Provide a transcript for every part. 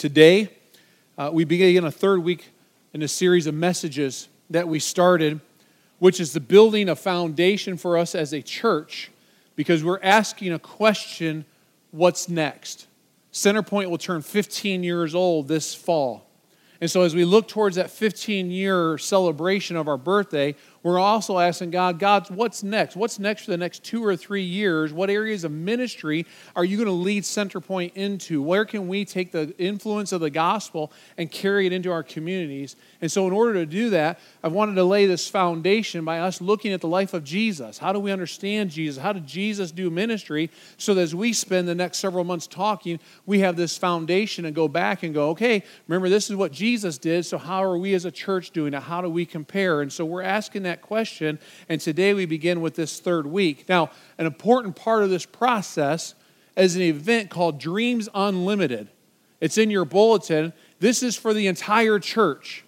Today, uh, we begin a third week in a series of messages that we started, which is the building a foundation for us as a church because we're asking a question what's next? Centerpoint will turn 15 years old this fall. And so, as we look towards that 15 year celebration of our birthday, we're also asking God, God, what's next? What's next for the next two or three years? What areas of ministry are you going to lead Centerpoint into? Where can we take the influence of the gospel and carry it into our communities? And so, in order to do that, I wanted to lay this foundation by us looking at the life of Jesus. How do we understand Jesus? How did Jesus do ministry? So that as we spend the next several months talking, we have this foundation and go back and go, okay, remember, this is what Jesus did. So, how are we as a church doing it? How do we compare? And so, we're asking that that question. And today we begin with this third week. Now, an important part of this process is an event called Dreams Unlimited. It's in your bulletin. This is for the entire church.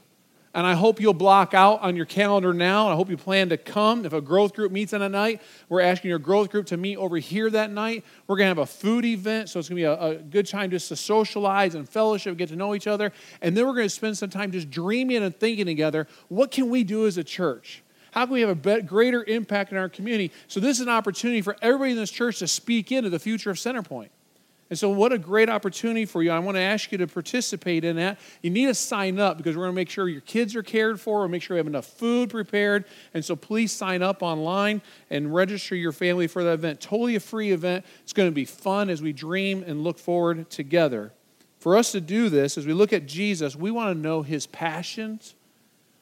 And I hope you'll block out on your calendar now. I hope you plan to come. If a growth group meets on a night, we're asking your growth group to meet over here that night. We're going to have a food event, so it's going to be a, a, good time just to socialize and fellowship, get to know each other. And then we're going to spend some time just dreaming and thinking together what can we do as a church? How can we have a better, greater impact in our community? So, this is an opportunity for everybody in this church to speak into the future of Centerpoint. And so, what a great opportunity for you. I want to ask you to participate in that. You need to sign up because we're going to make sure your kids are cared for. We'll make sure we have enough food prepared. And so, please sign up online and register your family for that event. Totally a free event. It's going to be fun as we dream and look forward together. For us to do this, as we look at Jesus, we want to know his passions,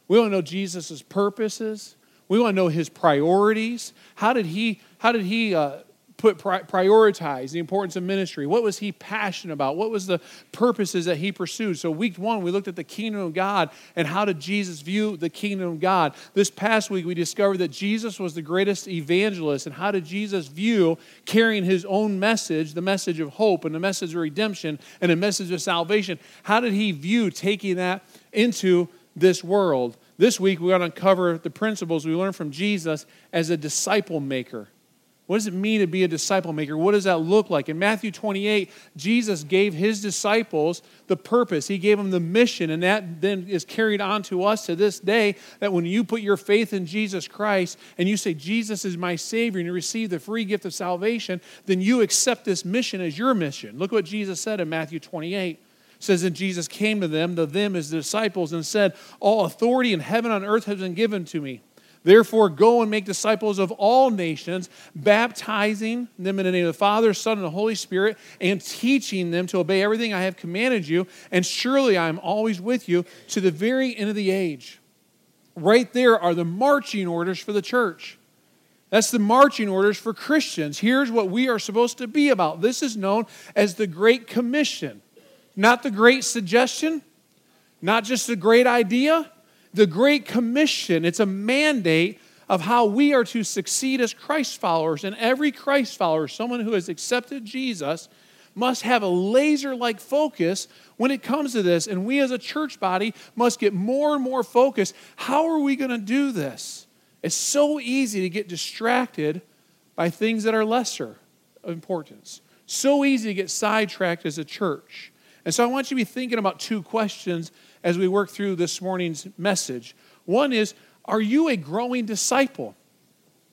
we want to know Jesus' purposes. We want to know his priorities. How did he, how did he uh, put prioritize the importance of ministry? What was he passionate about? What was the purposes that he pursued? So week one, we looked at the kingdom of God and how did Jesus view the kingdom of God. This past week, we discovered that Jesus was the greatest evangelist and how did Jesus view carrying his own message, the message of hope and the message of redemption and the message of salvation? How did he view taking that into this world? This week, we're going to uncover the principles we learned from Jesus as a disciple maker. What does it mean to be a disciple maker? What does that look like? In Matthew 28, Jesus gave his disciples the purpose, he gave them the mission, and that then is carried on to us to this day. That when you put your faith in Jesus Christ and you say, Jesus is my Savior, and you receive the free gift of salvation, then you accept this mission as your mission. Look what Jesus said in Matthew 28 says that Jesus came to them, the them as the disciples, and said, All authority in heaven and earth has been given to me. Therefore, go and make disciples of all nations, baptizing them in the name of the Father, Son, and the Holy Spirit, and teaching them to obey everything I have commanded you. And surely I am always with you to the very end of the age. Right there are the marching orders for the church. That's the marching orders for Christians. Here's what we are supposed to be about. This is known as the Great Commission. Not the great suggestion, not just a great idea, the great commission. It's a mandate of how we are to succeed as Christ followers. And every Christ follower, someone who has accepted Jesus, must have a laser like focus when it comes to this. And we as a church body must get more and more focused. How are we going to do this? It's so easy to get distracted by things that are lesser importance. So easy to get sidetracked as a church. And so I want you to be thinking about two questions as we work through this morning's message. One is Are you a growing disciple?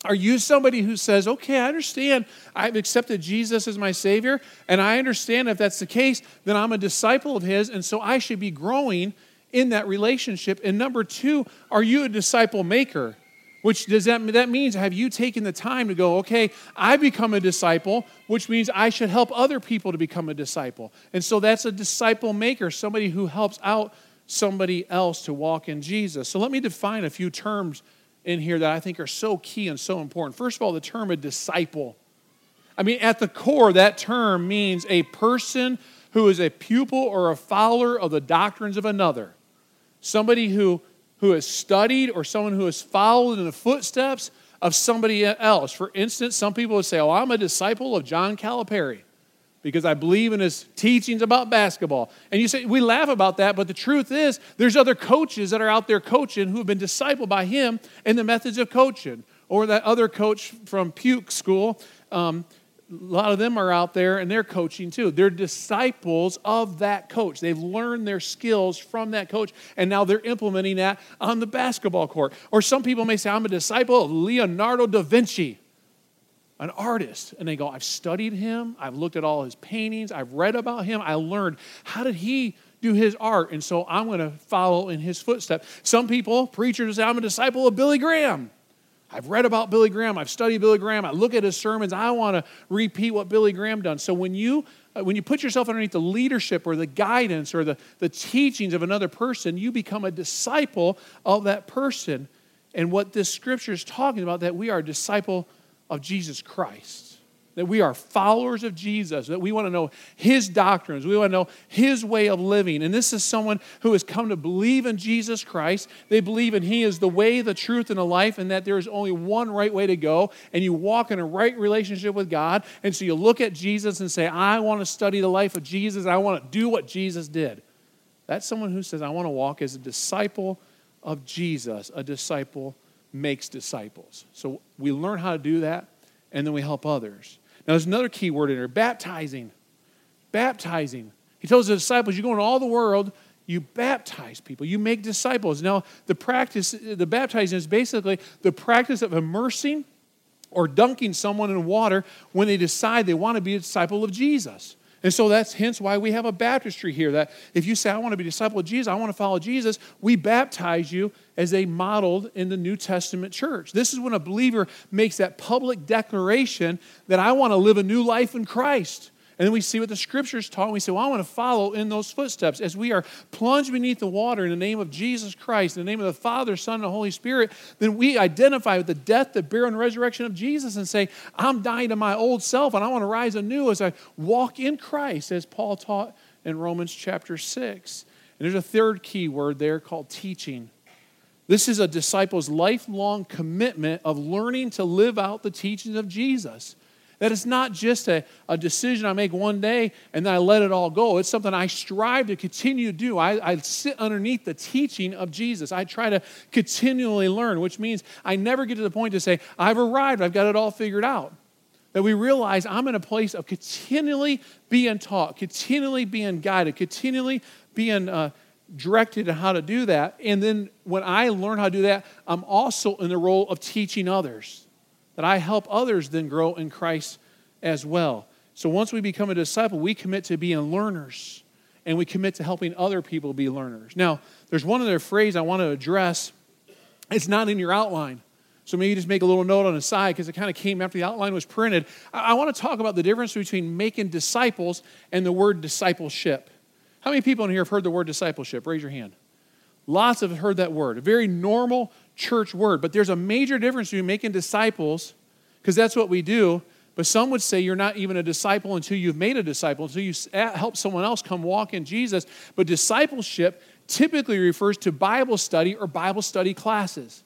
Are you somebody who says, okay, I understand I've accepted Jesus as my Savior, and I understand if that's the case, then I'm a disciple of His, and so I should be growing in that relationship? And number two, are you a disciple maker? Which does that, mean that means have you taken the time to go, okay, I become a disciple, which means I should help other people to become a disciple. And so that's a disciple maker, somebody who helps out somebody else to walk in Jesus. So let me define a few terms in here that I think are so key and so important. First of all, the term a disciple. I mean, at the core, that term means a person who is a pupil or a follower of the doctrines of another. Somebody who who has studied or someone who has followed in the footsteps of somebody else. For instance, some people would say, Oh, I'm a disciple of John Calipari because I believe in his teachings about basketball. And you say, we laugh about that, but the truth is, there's other coaches that are out there coaching who have been discipled by him in the methods of coaching. Or that other coach from Puke School, um, lot of them are out there and they're coaching too. They're disciples of that coach. They've learned their skills from that coach, and now they're implementing that on the basketball court. Or some people may say, I'm a disciple of Leonardo da Vinci, an artist. And they go, I've studied him, I've looked at all his paintings, I've read about him, I learned how did he do his art, and so I'm going to follow in his footsteps. Some people, preachers, say, I'm a disciple of Billy Graham. I've read about Billy Graham. I've studied Billy Graham. I look at his sermons. I want to repeat what Billy Graham done. So when you uh, when you put yourself underneath the leadership or the guidance or the, the teachings of another person, you become a disciple of that person. And what this scripture is talking about, that we are a disciple of Jesus Christ that we are followers of Jesus, that we want to know his doctrines, we want to know his way of living. And this is someone who has come to believe in Jesus Christ. They believe in he is the way, the truth, and the life, and that there is only one right way to go. And you walk in a right relationship with God. And so you look at Jesus and say, I want to study the life of Jesus, I want to do what Jesus did. That's someone who says, I want to walk as a disciple of Jesus. A disciple makes disciples. So we learn how to do that, and then we help others. Now, there's another key word in there baptizing. Baptizing. He tells the disciples, You go into all the world, you baptize people, you make disciples. Now, the practice, the baptizing is basically the practice of immersing or dunking someone in water when they decide they want to be a disciple of Jesus. And so that's hence why we have a baptistry here. That if you say, I want to be a disciple of Jesus, I want to follow Jesus, we baptize you as they modeled in the New Testament church. This is when a believer makes that public declaration that I want to live a new life in Christ. And then we see what the scriptures taught, and we say, Well, I want to follow in those footsteps. As we are plunged beneath the water in the name of Jesus Christ, in the name of the Father, Son, and the Holy Spirit, then we identify with the death, the burial, and resurrection of Jesus and say, I'm dying to my old self, and I want to rise anew as I walk in Christ, as Paul taught in Romans chapter 6. And there's a third key word there called teaching. This is a disciple's lifelong commitment of learning to live out the teachings of Jesus. That it's not just a, a decision I make one day and then I let it all go. It's something I strive to continue to do. I, I sit underneath the teaching of Jesus. I try to continually learn, which means I never get to the point to say, I've arrived, I've got it all figured out. That we realize I'm in a place of continually being taught, continually being guided, continually being uh, directed on how to do that. And then when I learn how to do that, I'm also in the role of teaching others that I help others then grow in Christ as well. So once we become a disciple, we commit to being learners and we commit to helping other people be learners. Now, there's one other phrase I want to address. It's not in your outline. So maybe just make a little note on the side because it kind of came after the outline was printed. I, I want to talk about the difference between making disciples and the word discipleship. How many people in here have heard the word discipleship? Raise your hand. Lots have heard that word. A very normal church word. But there's a major difference between making disciples, because that's what we do. But some would say you're not even a disciple until you've made a disciple, until you help someone else come walk in Jesus. But discipleship typically refers to Bible study or Bible study classes.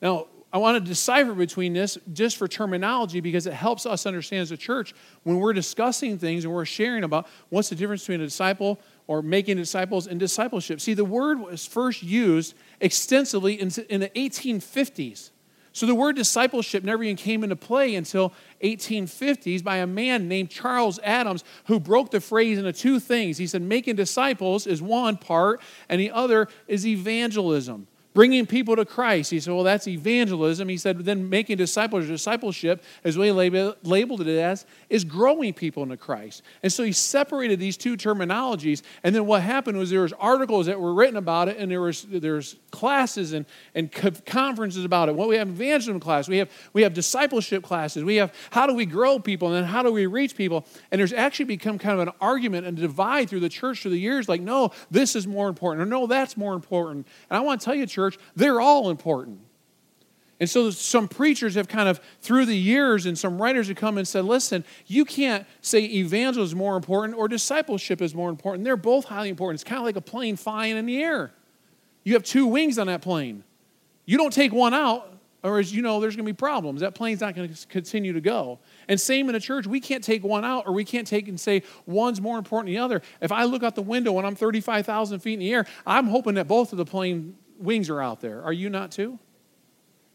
Now, I want to decipher between this just for terminology because it helps us understand as a church when we're discussing things and we're sharing about what's the difference between a disciple or making disciples and discipleship. See, the word was first used extensively in, the 1850s. So the word discipleship never even came into play until 1850s by a man named Charles Adams who broke the phrase into two things. He said making disciples is one part and the other is evangelism bringing people to Christ. He said, well, that's evangelism. He said, then making disciples, discipleship, as we labeled it as, is growing people into Christ. And so he separated these two terminologies. And then what happened was there was articles that were written about it, and there was there's classes and, and conferences about it. Well, we have evangelism class, we have we have discipleship classes, we have how do we grow people, and then how do we reach people. And there's actually become kind of an argument and divide through the church through the years, like, no, this is more important, or no, that's more important. And I want to tell you, church, church, they're all important. And so some preachers have kind of, through the years, and some writers have come and said, listen, you can't say evangelism is more important or discipleship is more important. They're both highly important. It's kind of like a plane flying in the air. You have two wings on that plane. You don't take one out, or as you know, there's going to be problems. That plane's not going to continue to go. And same in a church, we can't take one out, or we can't take and say one's more important than the other. If I look out the window when I'm 35,000 feet in the air, I'm hoping that both of the plane wings are out there. Are you not too?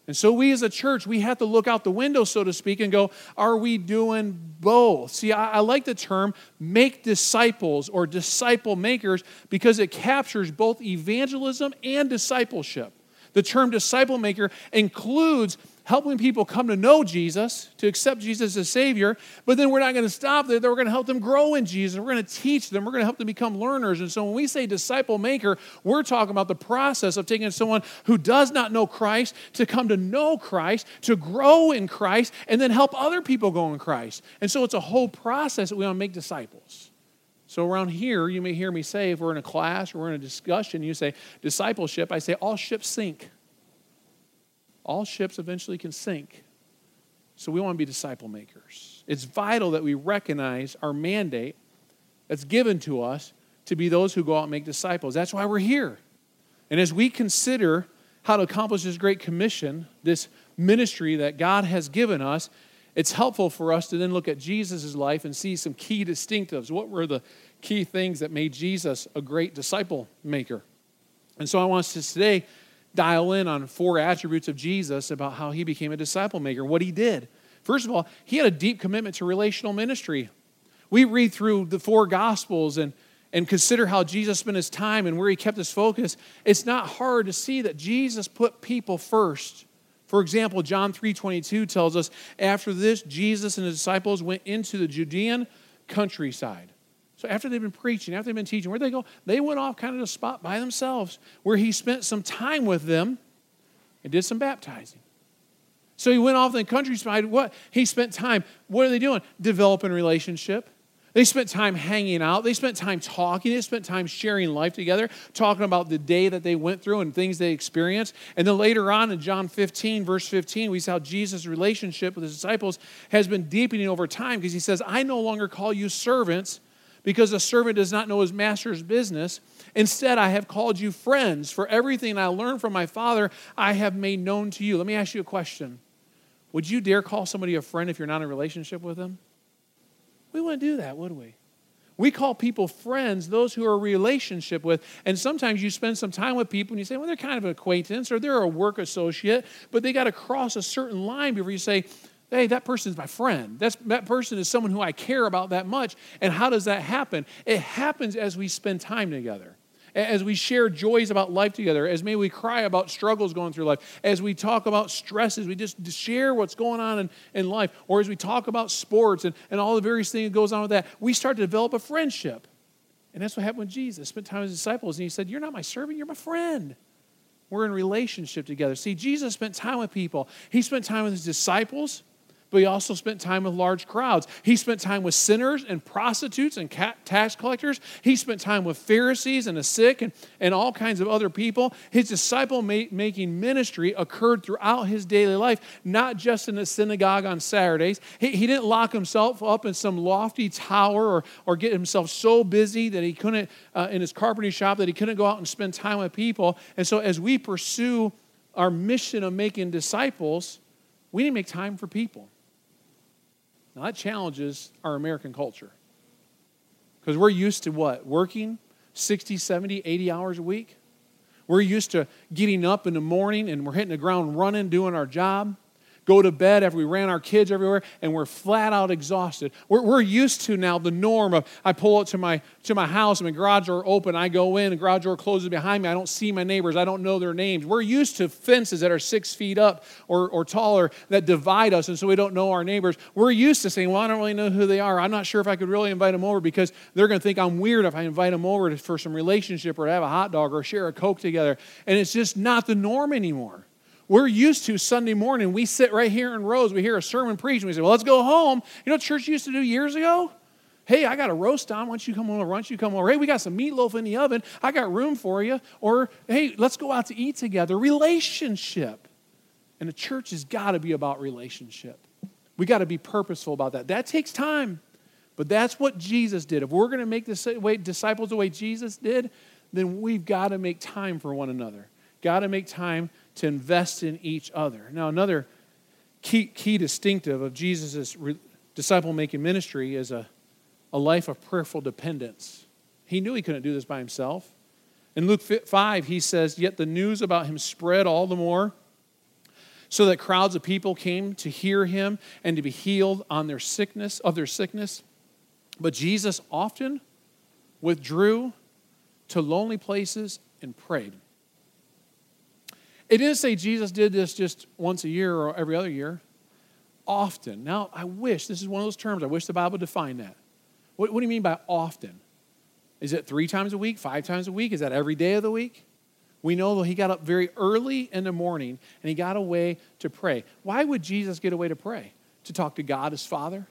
And so, we as a church, we have to look out the window, so to speak, and go, are we doing both? See, I, I, like the term make disciples or disciple makers because it captures both evangelism and discipleship. The term disciple maker includes helping people come to know Jesus, to accept Jesus as Savior, but then we're not going to stop there. We're going to help them grow in Jesus. We're going to teach them. We're going to help them become learners. And so when we say disciple maker, we're talking about the process of taking someone who does not know Christ to come to know Christ, to grow in Christ, and then help other people go in Christ. And so it's a whole process that we want to make disciples. So around here, you may hear me say, if we're in a class or we're in a discussion, you say discipleship, I say all ships sink all ships eventually can sink. So we want to be disciple makers. It's vital that we recognize our mandate that's given to us to be those who go out and make disciples. That's why we're here. And as we consider how to accomplish this great commission, this ministry that God has given us, it's helpful for us to then look at Jesus' life and see some key distinctives. What were the key things that made Jesus a great disciple maker? And so I want us to today dial in on four attributes of Jesus about how he became a disciple maker, what he did. First of all, he had a deep commitment to relational ministry. We read through the four gospels and, and consider how Jesus spent his time and where he kept his focus. It's not hard to see that Jesus put people first. For example, John 3:22 tells us after this Jesus and his disciples went into the Judean countryside. So after they've been preaching, after they've been teaching, where'd they go? They went off kind of a spot by themselves where he spent some time with them and did some baptizing. So he went off in the countryside. What? He spent time. What are they doing? Developing relationship. They spent time hanging out. They spent time talking. They spent time sharing life together, talking about the day that they went through and things they experienced. And then later on in John 15, verse 15, we see how Jesus' relationship with his disciples has been deepening over time because he says, I no longer call you servants because a servant does not know his master's business. Instead, I have called you friends, for everything I learned from my Father I have made known to you. Let me ask you a question. Would you dare call somebody a friend if you're not in a relationship with them? We wouldn't do that, would we? We call people friends, those who are relationship with. And sometimes you spend some time with people and you say, well, they're kind of an acquaintance or they're a work associate, but they got to cross a certain line before you say, hey, that person is my friend. That's, that person is someone who I care about that much. And how does that happen? It happens as we spend time together, as we share joys about life together, as maybe we cry about struggles going through life, as we talk about stresses, we just share what's going on in, in life, or as we talk about sports and, and all the various things that goes on with that, we start to develop a friendship. And that's what happened with Jesus. He spent time with his disciples, and he said, You're not my servant, you're my friend. We're in relationship together. See, Jesus spent time with people. He spent time with his disciples but he also spent time with large crowds. He spent time with sinners and prostitutes and tax collectors. He spent time with Pharisees and the sick and, and all kinds of other people. His disciple making ministry occurred throughout his daily life, not just in the synagogue on Saturdays. He, he didn't lock himself up in some lofty tower or, or get himself so busy that he couldn't, uh, in his carpentry shop, that he couldn't go out and spend time with people. And so, as we pursue our mission of making disciples, we need to make time for people. Now, that challenges our American culture. Because we're used to what? Working 60, 70, 80 hours a week? We're used to getting up in the morning and we're hitting the ground running, doing our job go to bed after we ran our kids everywhere, and we're flat out exhausted. We're, we're used to now the norm of I pull up to my to my house, and my garage door open, I go in, the garage door closes behind me. I don't see my neighbors, I don't know their names. We're used to fences that are six feet up or, or taller that divide us, and so we don't know our neighbors. We're used to saying, Well, I don't really know who they are. I'm not sure if I could really invite them over because they're going to think I'm weird if I invite them over for some relationship or to have a hot dog or share a Coke together. And it's just not the norm anymore. We're used to Sunday morning, we sit right here in rows, we hear a sermon preached, and we say, Well, let's go home. You know what church used to do years ago? Hey, I got a roast on. Why don't you come over? Why don't you come over? Hey, we got some meatloaf in the oven. I got room for you. Or, hey, let's go out to eat together. Relationship. And the church has got to be about relationship. We got to be purposeful about that. That takes time. But that's what Jesus did. If we're going to make the disciples the way Jesus did, then we've got to make time for one another. Got to make time to invest in each other. Now, another key, key distinctive of Jesus' disciple making ministry is a, a life of prayerful dependence. He knew he couldn't do this by himself. In Luke 5, he says, Yet the news about him spread all the more, so that crowds of people came to hear him and to be healed on their sickness of their sickness. But Jesus often withdrew to lonely places and prayed. It didn't say Jesus did this just once a year or every other year. Often. Now, I wish, this is one of those terms, I wish the Bible defined that. What, what do you mean by often? Is it three times a week, five times a week? Is that every day of the week? We know that he got up very early in the morning and he got away to pray. Why would Jesus get away to pray? To talk to God, his Father?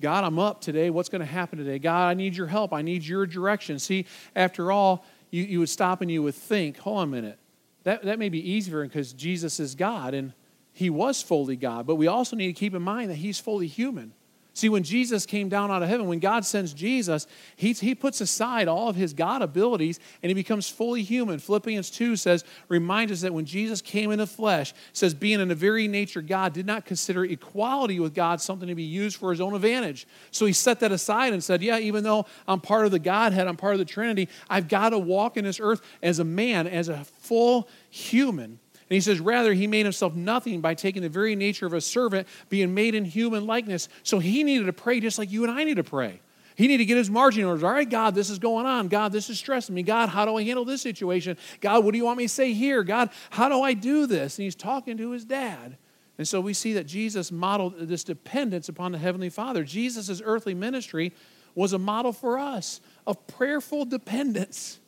God, I'm up today. What's going to happen today? God, I need your help. I need your direction. See, after all, you, you would stop and you would think, hold on a minute. That, that may be easier because Jesus is God and he was fully God. But we also need to keep in mind that he's fully human. See, when Jesus came down out of heaven, when God sends Jesus, he, he puts aside all of his God abilities and he becomes fully human. Philippians 2 says, reminds us that when Jesus came in the flesh, says, being in the very nature God, did not consider equality with God something to be used for his own advantage. So he set that aside and said, Yeah, even though I'm part of the Godhead, I'm part of the Trinity, I've got to walk in this earth as a man, as a full human. And he says, rather, he made himself nothing by taking the very nature of a servant, being made in human likeness. So he needed to pray just like you and I need to pray. He needed to get his margin orders. All right, God, this is going on. God, this is stressing me. God, how do I handle this situation? God, what do you want me to say here? God, how do I do this? And he's talking to his dad. And so we see that Jesus modeled this dependence upon the Heavenly Father. Jesus' earthly ministry was a model for us of prayerful dependence.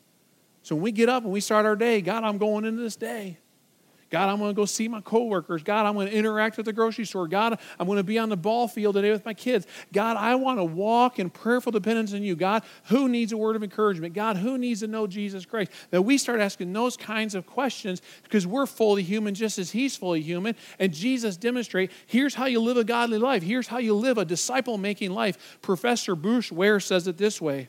So when we get up and we start our day, God, I'm going into this day. God, I'm going to go see my coworkers. God, I'm going to interact at the grocery store. God, I'm going to be on the ball field today with my kids. God, I want to walk in prayerful dependence on you. God, who needs a word of encouragement? God, who needs to know Jesus Christ? That we start asking those kinds of questions because we're fully human just as he's fully human. And Jesus demonstrate, here's how you live a godly life. Here's how you live a disciple-making life. Professor Bruce Ware says it this way.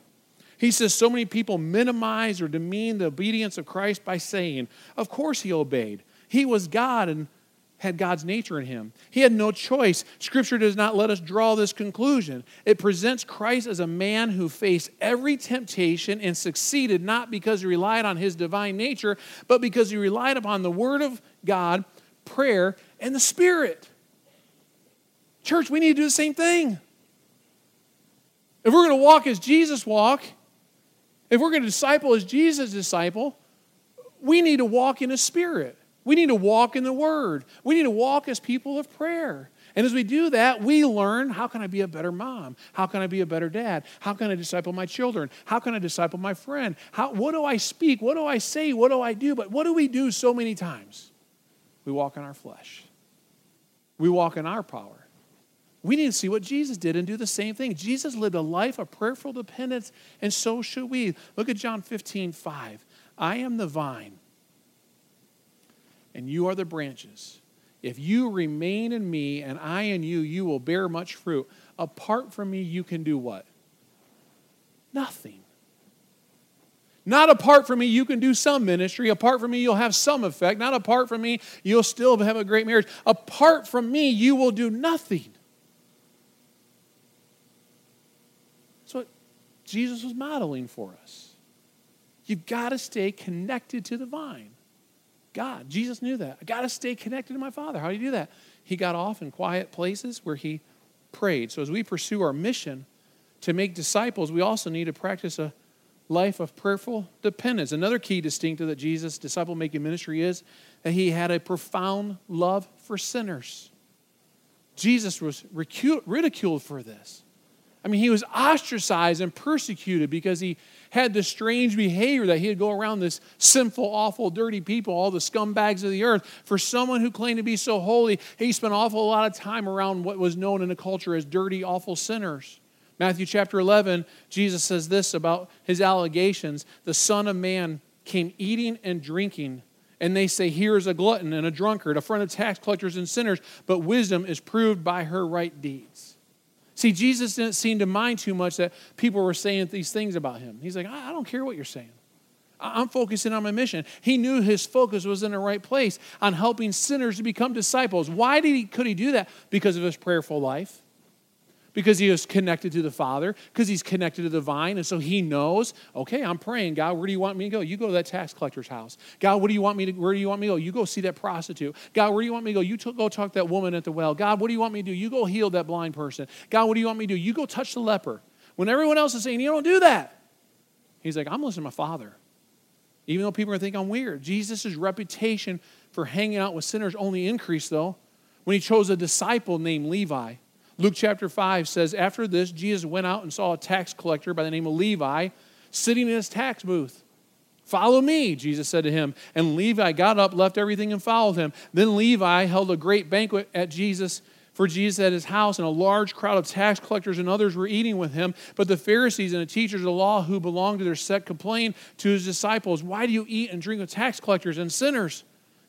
He says so many people minimize or demean the obedience of Christ by saying, Of course he obeyed. He was God and had God's nature in him. He had no choice. Scripture does not let us draw this conclusion. It presents Christ as a man who faced every temptation and succeeded not because he relied on his divine nature, but because he relied upon the Word of God, prayer, and the Spirit. Church, we need to do the same thing. If we're going to walk as Jesus walked, if we're going to disciple as Jesus disciple, we need to walk in a spirit. We need to walk in the Word. We need to walk as people of prayer. And as we do that, we learn how can I be a better mom? How can I be a better dad? How can I disciple my children? How can I disciple my friend? How, what do I speak? What do I say? What do I do? But what do we do so many times? We walk in our flesh, we walk in our power. We need to see what Jesus did and do the same thing. Jesus lived a life of prayerful dependence, and so should we. Look at John 15, 5. I am the vine and you are the branches. If you remain in me and I in you, you will bear much fruit. Apart from me, you can do what? Nothing. Not apart from me, you can do some ministry. Apart from me, you'll have some effect. Not apart from me, you'll still have a great marriage. Apart from me, you will do nothing. That's what Jesus was modeling for us. You've got to stay connected to the vine. God. Jesus knew that. I got to stay connected to my Father. How do you do that? He got off in quiet places where he prayed. So as we pursue our mission to make disciples, we also need to practice a life of prayerful dependence. Another key distinctive that Jesus' disciple making ministry is that he had a profound love for sinners. Jesus was ridiculed for this. I mean, he was ostracized and persecuted because he had this strange behavior that he'd go around this sinful, awful, dirty people, all the scumbags of the earth. For someone who claimed to be so holy, he spent an awful lot of time around what was known in the culture as dirty, awful sinners. Matthew chapter 11, Jesus says this about his allegations The Son of Man came eating and drinking and they say, Here is a glutton and a drunkard, a friend of tax collectors and sinners, but wisdom is proved by her right deeds. See, Jesus didn't seem to mind too much that people were saying these things about him. He's like, I don't care what you're saying. I'm focusing on my mission. He knew his focus was in the right place on helping sinners to become disciples. Why did he, could he do that? Because of his prayerful life. Because he is connected to the Father, because he's connected to the vine. And so he knows, okay, I'm praying, God, where do you want me to go? You go to that tax collector's house. God, what do you want me to, where do you want me to go? You go see that prostitute. God, where do you want me to go? You t- go talk to that woman at the well. God, what do you want me to do? You go heal that blind person. God, what do you want me to do? You go touch the leper. When everyone else is saying, you don't do that. He's like, I'm listening to my Father. Even though people are thinking I'm weird. Jesus' reputation for hanging out with sinners only increased, though, when he chose a disciple named Levi. Luke chapter 5 says, After this, Jesus went out and saw a tax collector by the name of Levi sitting in his tax booth. Follow me, Jesus said to him. And Levi got up, left everything, and followed him. Then Levi held a great banquet at Jesus for Jesus at his house, and a large crowd of tax collectors and others were eating with him. But the Pharisees and the teachers of the law who belonged to their sect complained to his disciples, Why do you eat and drink with tax collectors and sinners?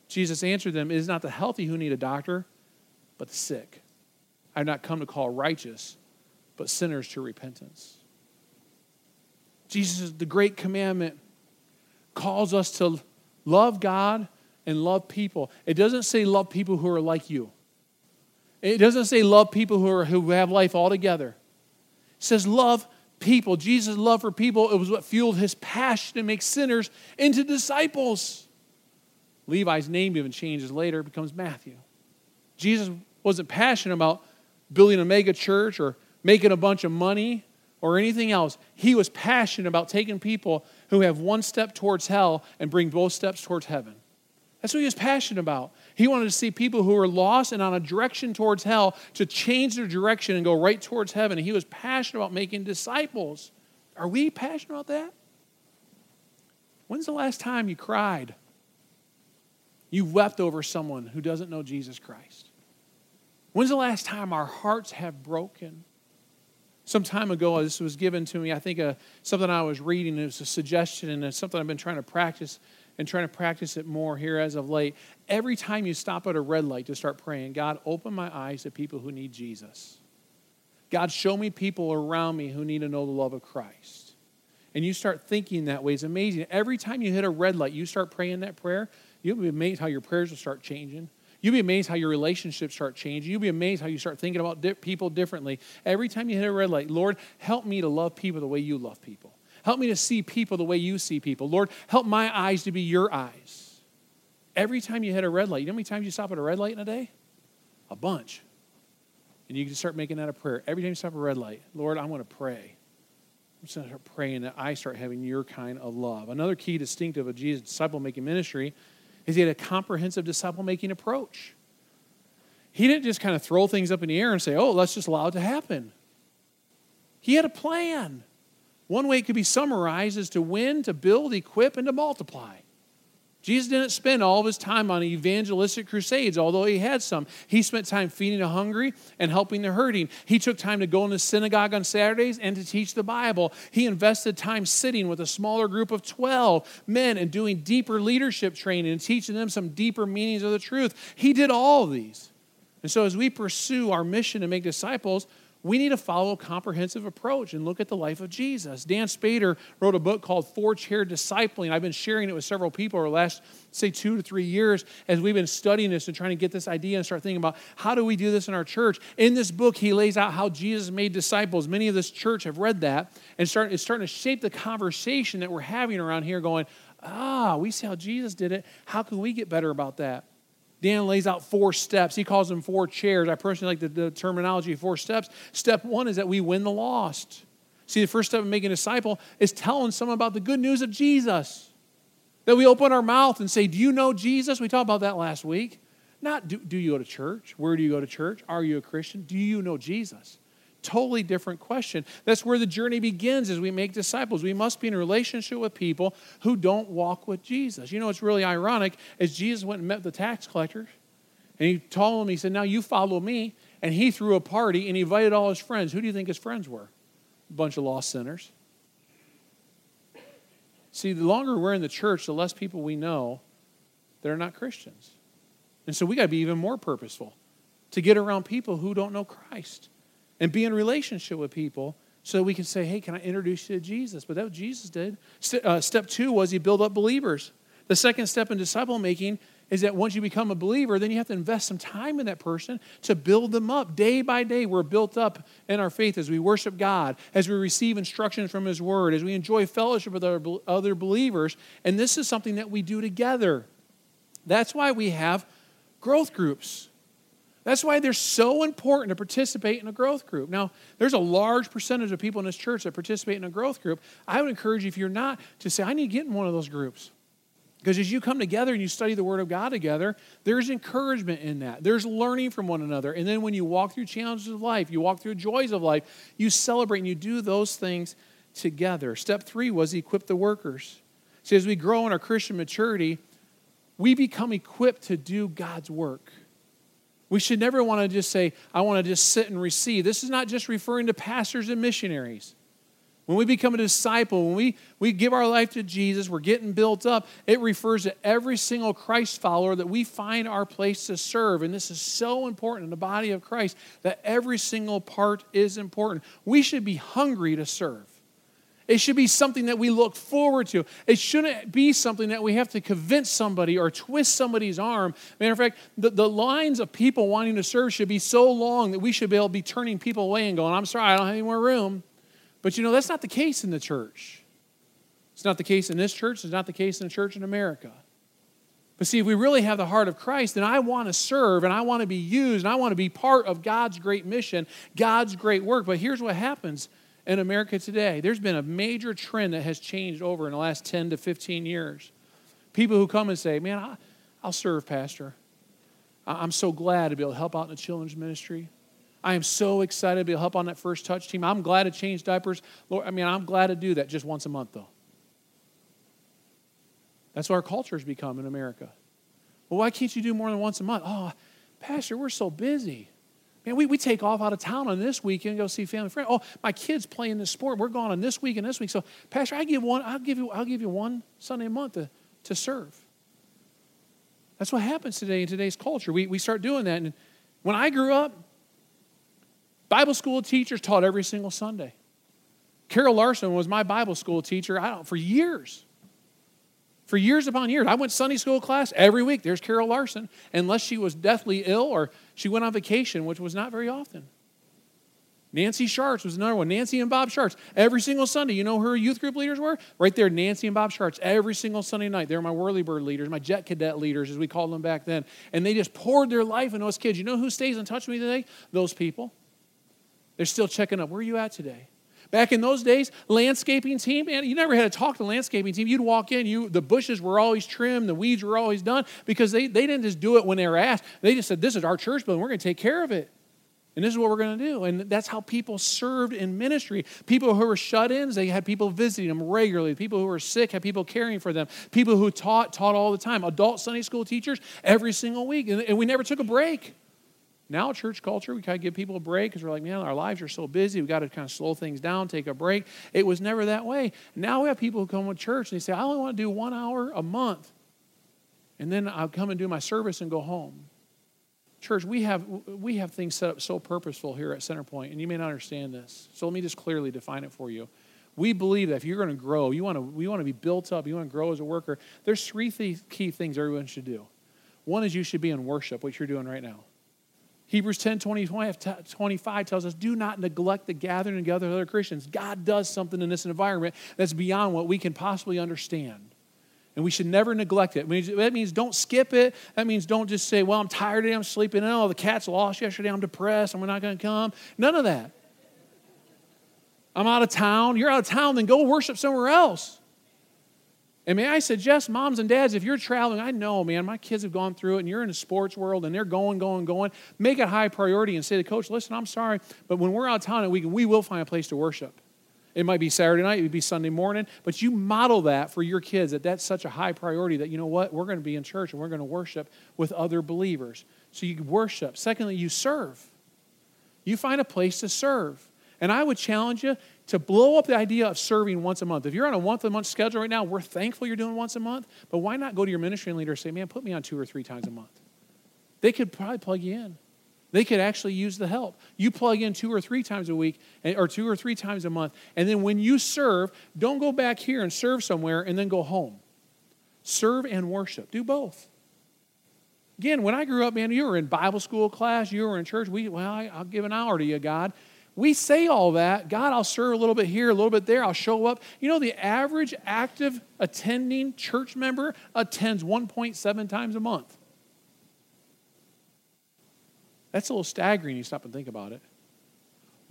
Jesus answered them, It is not the healthy who need a doctor, but the sick. I have not come to call righteous, but sinners to repentance. Jesus, the great commandment, calls us to love God and love people. It doesn't say love people who are like you. It doesn't say love people who, are, who have life all together. It says love people. Jesus' love for people, it was what fueled his passion to make sinners into disciples. Levi's name even changes later, becomes Matthew. Jesus wasn't passionate about building a mega church or making a bunch of money or anything else. He was passionate about taking people who have one step towards hell and bring both steps towards heaven. That's what he was passionate about. He wanted to see people who were lost and on a direction towards hell to change their direction and go right towards heaven. He was passionate about making disciples. Are we passionate about that? When's the last time you cried? You wept over someone who doesn't know Jesus Christ? When's the last time our hearts have broken? Some time ago, this was given to me. I think uh, something I was reading. It was a suggestion, and it's something I've been trying to practice and trying to practice it more here as of late. Every time you stop at a red light to start praying, God, open my eyes to people who need Jesus. God, show me people around me who need to know the love of Christ. And you start thinking that way. It's amazing. Every time you hit a red light, you start praying that prayer, you'll be amazed how your prayers will start changing. You'll be amazed how your relationships start changing. You'll be amazed how you start thinking about di- people differently. Every time you hit a red light, Lord, help me to love people the way you love people. Help me to see people the way you see people. Lord, help my eyes to be your eyes. Every time you hit a red light, you know how many times you stop at a red light in a day? A bunch. And you can start making that a prayer. Every time you stop at a red light, Lord, I want to pray. I'm just going to start praying that I start having your kind of love. Another key distinctive of Jesus' disciple making ministry is he had a comprehensive disciple making approach. He didn't just kind of throw things up in the air and say, oh, let's just allow it to happen. He had a plan. One way it could be summarized is to win, to build, equip, and to multiply. Jesus didn't spend all of his time on evangelistic crusades, although he had some. He spent time feeding the hungry and helping the hurting. He took time to go in the synagogue on Saturdays and to teach the Bible. He invested time sitting with a smaller group of 12 men and doing deeper leadership training and teaching them some deeper meanings of the truth. He did all of these. And so, as we pursue our mission to make disciples, we need to follow a comprehensive approach and look at the life of Jesus. Dann Spader wrote a book called Four Chair Discipling. I've been sharing it with several people over the last, say, two to three years as we've been studying this and trying to get this idea and start thinking about how do we do this in our church. In this book, he lays out how Jesus made disciples. Many of this church have read that and start, it's starting to shape the conversation that we're having around here, going, ah, we see how Jesus did it. How can we get better about that? Dann lays out four steps. He calls them four chairs. I personally like the, the terminology four steps. Step one is that we win the lost. See, the first step of making a disciple is telling someone about the good news of Jesus. That we open our mouth and say, Do you know Jesus? We talked about that last week. Not do, do you go to church? Where do you go to church? Are you a Christian? Do you know Jesus? Totally different question. That's where the journey begins as we make disciples. We must be in a relationship with people who don't walk with Jesus. You know, it's really ironic as Jesus went and met the tax collectors, and he told them, he said, Now you follow me. And he threw a party and he invited all his friends. Who do you think his friends were? A bunch of lost sinners. See, the longer we're in the church, the less people we know that are not Christians. And so we got to be even more purposeful to get around people who don't know Christ and be in relationship with people so we can say, hey, can I introduce you to Jesus? But that's what Jesus did. Uh, step two was he built up believers. The second step in disciple making is that once you become a believer, then you have to invest some time in that person to build them up. Day by day, we're built up in our faith as we worship God, as we receive instructions from His Word, as we enjoy fellowship with our other believers. And this is something that we do together. That's why we have growth groups. That's why they're so important to participate in a growth group. Now, there's a large percentage of people in this church that participate in a growth group. I would encourage you, if you're not, to say, I need to get in one of those groups. Because as you come together and you study the Word of God together, there's encouragement in that. There's learning from one another. And then when you walk through challenges of life, you walk through joys of life, you celebrate and you do those things together. Step three was equip the workers. See, as we grow in our Christian maturity, we become equipped to do God's work. We should never want to just say, I want to just sit and receive. This is not just referring to pastors and missionaries. When we become a disciple, when we, we give our life to Jesus, we're getting built up. It refers to every single Christ follower that we find our place to serve. And this is so important in the body of Christ that every single part is important. We should be hungry to serve. It should be something that we look forward to. It shouldn't be something that we have to convince somebody or twist somebody's arm. Matter of fact, the, the lines of people wanting to serve should be so long that we should be able to be turning people away and going, I'm sorry, I don't have any more room. But you know, that's not the case in the church. It's not the case in this church, it's not the case in the church in America. But see, if we really have the heart of Christ, then I want to serve and I want to be used and I want to be part of God's great mission, God's great work. But here's what happens in America today there's been a major trend that has changed over in the last 10 to 15 years. People who come and say, Man, I'll serve, Pastor. I'm so glad to be able to help out in the children's ministry. I am so excited to be able to help on that first touch team. I'm glad to change diapers. Lord, I mean, I'm glad to do that just once a month, though. That's what our culture has become in America. Well, why can't you do more than once a month? Oh, Pastor, we're so busy. Man, we, we take off out of town on this weekend go see family friends. Oh, my kids playing this sport. We're going on this week and this week. So, Pastor, I give one, I'll give you, I'll give you one Sunday a month to, to serve. That's what happens today in today's culture. We, we start doing that. And when I grew up, Bible school teachers taught every single Sunday. Carol Larson was my Bible school teacher I don't, for years. For years upon years. I went Sunday school class every week. There's Carol Larson, unless she was deathly ill or she went on vacation, which was not very often. Nancy Sharts was another one. Nancy and Bob Sharts. Every single Sunday, you know who her youth group leaders were? Right there, Nancy and Bob Sharts. Every single Sunday night. They were my Whirly Bird leaders, my Jet Cadet leaders, as we called them back then. And they just poured their life into us kids. You know who stays in touch with me today? Those people. They're still checking up. Where are you at today? Back in those days, landscaping team, man, you never had to talk to the landscaping team. You'd walk in, you the bushes were always trimmed, the weeds were always done because they, they didn't just do it when they were asked. They just said, This is our church building, we're going to take care of it. And this is what we're going to do. And that's how people served in ministry. People who were shut ins, they had people visiting them regularly. People who were sick had people caring for them. People who taught, taught all the time. Adult Sunday school teachers every single week. And, and we never took a break. Now, church culture, we kind of give people a break because we're like, man, our lives are so busy. We've got to kind of slow things down, take a break. It was never that way. Now we have people who come to church and they say, I only want to do one hour a month. And then I'll come and do my service and go home. Church, we have, we have things set up so purposeful here at Centerpoint, and you may not understand this. So let me just clearly define it for you. We believe that if you're going to grow, you want to, we want to be built up, you want to grow as a worker, there's three key things everyone should do. One is you should be in worship, what you're doing right now. Hebrews 10 20, 25 tells us do not neglect the gathering together of other Christians. God does something in this environment that's beyond what we can possibly understand. And we should never neglect it. That means don't skip it. That means don't just say, well, I'm tired today, I'm sleeping. Oh, the cat's lost yesterday, I'm depressed, and we're not going to come. None of that. I'm out of town. You're out of town, then go worship somewhere else. And may I suggest, moms and dads, if you're traveling, I know, man, my kids have gone through it and you're in the sports world and they're going, going, going. Make it high priority and say to coach, listen, I'm sorry, but when we're out of town we, can, we will find a place to worship. It might be Saturday night, it would be Sunday morning, but you model that for your kids that that's such a high priority that, you know what, we're going to be in church and we're going to worship with other believers. So you worship. Secondly, you serve. You find a place to serve. And I would challenge you to blow up the idea of serving once a month. If you're on a once a month schedule right now, we're thankful you're doing once a month, but why not go to your ministry leader and say, man, put me on two or three times a month? They could probably plug you in. They could actually use the help. You plug in two or three times a week eh, or two or three times a month. And then when you serve, don't go back here and serve somewhere and then go home. Serve and worship. Do both. Again, when I grew up, man, you were in Bible school class, you were in church. We, well, I'll give an hour to you, God. We say all that. God, I'll serve a little bit here, a little bit there. I'll show up. You know, the average active attending church member attends 1.7 times a month. That's a little staggering. You stop and think about it.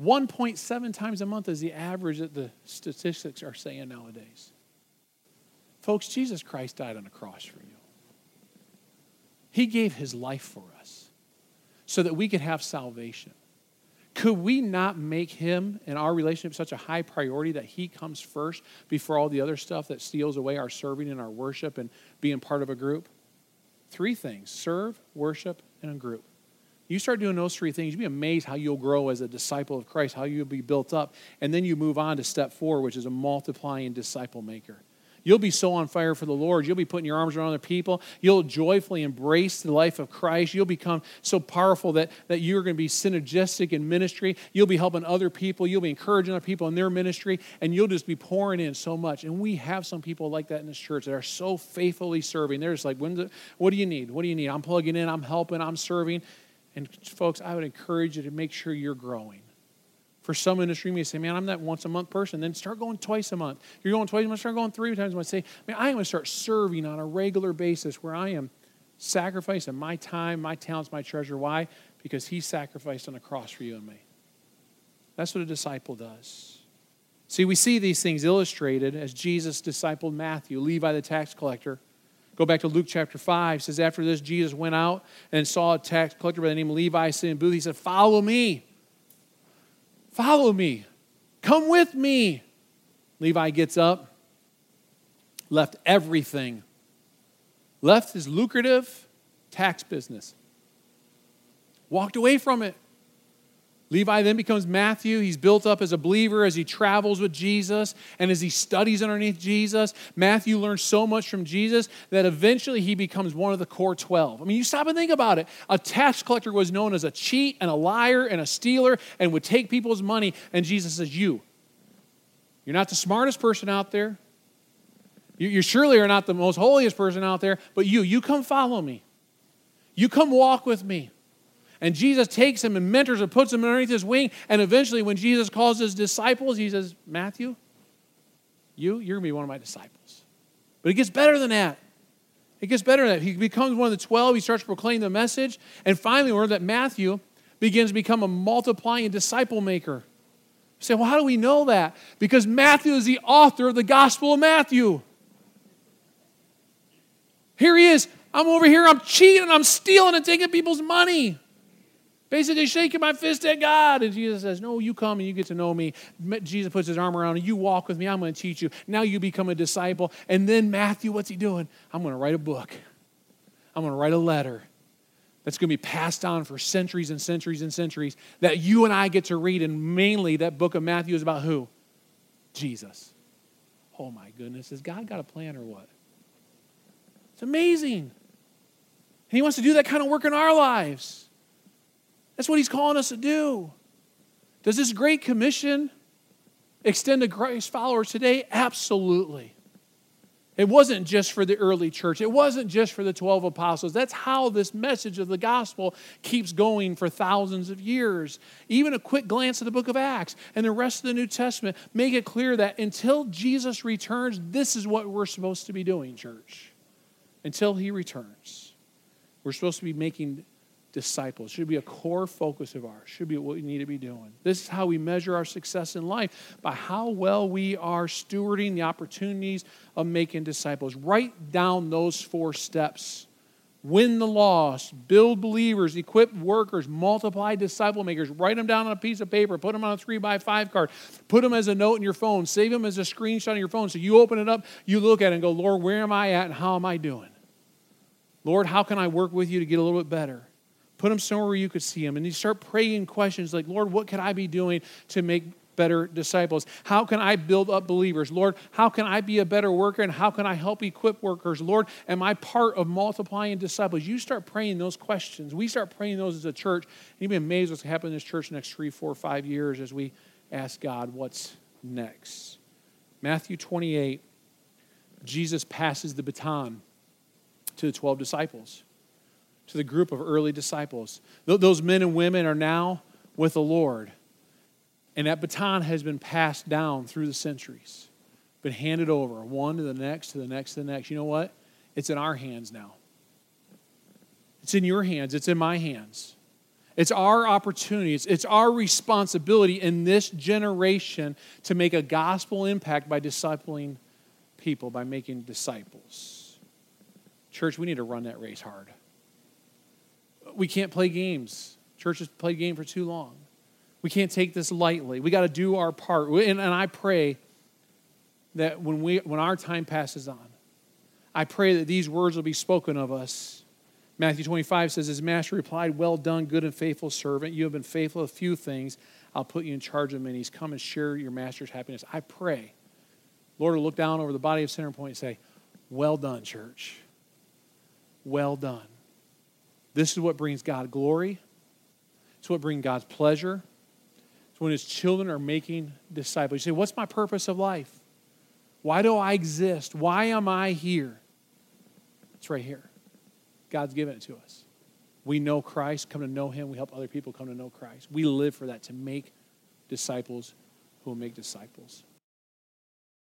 1.7 times a month is the average that the statistics are saying nowadays. Folks, Jesus Christ died on a cross for you. He gave his life for us so that we could have salvation. Could we not make him and our relationship such a high priority that he comes first before all the other stuff that steals away our serving and our worship and being part of a group? Three things serve, worship, and a group. You start doing those three things, you'll be amazed how you'll grow as a disciple of Christ, how you'll be built up. And then you move on to step four, which is a multiplying disciple maker. You'll be so on fire for the Lord. You'll be putting your arms around other people. You'll joyfully embrace the life of Christ. You'll become so powerful that, that you're going to be synergistic in ministry. You'll be helping other people. You'll be encouraging other people in their ministry, and you'll just be pouring in so much. And we have some people like that in this church that are so faithfully serving. They're just like, the, what do you need? What do you need? I'm plugging in, I'm helping, I'm serving. And folks, I would encourage you to make sure you're growing. For some in this room, you say, man, I'm that once a month person. Then start going twice a month. You're going twice a month, start going three times a month. Say, man, I am going to start serving on a regular basis where I am sacrificing my time, my talents, my treasure. Why? Because he sacrificed on the cross for you and me. That's what a disciple does. See, we see these things illustrated as Jesus discipled Matthew, Levi the tax collector. Go back to Luke chapter 5. It says, After this, Jesus went out and saw a tax collector by the name of Levi sitting in booth. He said, Follow me. Follow me. Come with me. Levi gets up, left everything, left his lucrative tax business, walked away from it. Levi then becomes Matthew. He's built up as a believer as he travels with Jesus and as he studies underneath Jesus. Matthew learns so much from Jesus that eventually he becomes one of the core 12. I mean, you stop and think about it. A tax collector was known as a cheat and a liar and a stealer and would take people's money. And Jesus says, You, you're not the smartest person out there. You, you surely are not the most holiest person out there, but you, you come follow me. You come walk with me. And Jesus takes him and mentors him, puts him underneath his wing. And eventually, when Jesus calls his disciples, he says, Matthew, you, you're going to be one of my disciples. But it gets better than that. It gets better than that. He becomes one of the 12. He starts proclaiming the message. And finally, we learn that Matthew begins to become a multiplying disciple maker. You say, well, how do we know that? Because Matthew is the author of the Gospel of Matthew. Here he is. I'm over here, I'm cheating, I'm stealing and taking people's money. Basically, shaking my fist at God. And Jesus says, No, you come and you get to know me. Jesus puts his arm around you. You walk with me. I'm going to teach you. Now you become a disciple. And then Matthew, what's he doing? I'm going to write a book. I'm going to write a letter that's going to be passed on for centuries and centuries and centuries that you and I get to read. And mainly, that book of Matthew is about who? Jesus. Oh my goodness. Has God got a plan or what? It's amazing. And He wants to do that kind of work in our lives. That's what he's calling us to do. Does this great commission extend to Christ followers today? Absolutely. It wasn't just for the early church. It wasn't just for the 12 apostles. That's how this message of the gospel keeps going for thousands of years. Even a quick glance at the book of Acts and the rest of the New Testament make it clear that until Jesus returns, this is what we're supposed to be doing, church. Until he returns. We're supposed to be making disciples. Should be a core focus of ours. Should be what we need to be doing. This is how we measure our success in life by how well we are stewarding the opportunities of making disciples. Write down those four steps. Win the lost, build believers, equip workers, multiply disciple makers. Write them down on a piece of paper, put them on a three by five card, put them as a note in your phone, save them as a screenshot on your phone. So you open it up, you look at it and go, Lord, where am I at and how am I doing? Lord, how can I work with you to get a little bit better? Put them somewhere where you could see them. And you start praying questions like, Lord, what could I be doing to make better disciples? How can I build up believers? Lord, how can I be a better worker and how can I help equip workers? Lord, am I part of multiplying disciples? You start praying those questions. We start praying those as a church. You'd be amazed what's happening in this church next three, four, five years as we ask God what's next. Matthew 28, Jesus passes the baton to the 12 disciples. To the group of early disciples. Those men and women are now with the Lord. And that baton has been passed down through the centuries, been handed over one to the next, to the next, to the next. You know what? It's in our hands now. It's in your hands, it's in my hands. It's our opportunity, it's, it's our responsibility in this generation to make a gospel impact by discipling people, by making disciples. Church, we need to run that race hard. We can't play games. Church has played game for too long. We can't take this lightly. We got to do our part. And, and I pray that when, we, when our time passes on, I pray that these words will be spoken of us. Matthew 25 says, His master replied, Well done, good and faithful servant. You have been faithful a few things. I'll put you in charge of many. He's come and share your master's happiness. I pray, Lord, will look down over the body of Center Point and say, Well done, church. Well done. This is what brings God glory. It's what brings God's pleasure. It's when His children are making disciples. You say, What's my purpose of life? Why do I exist? Why am I here? It's right here. God's given it to us. We know Christ, come to know Him. We help other people come to know Christ. We live for that, to make disciples who will make disciples.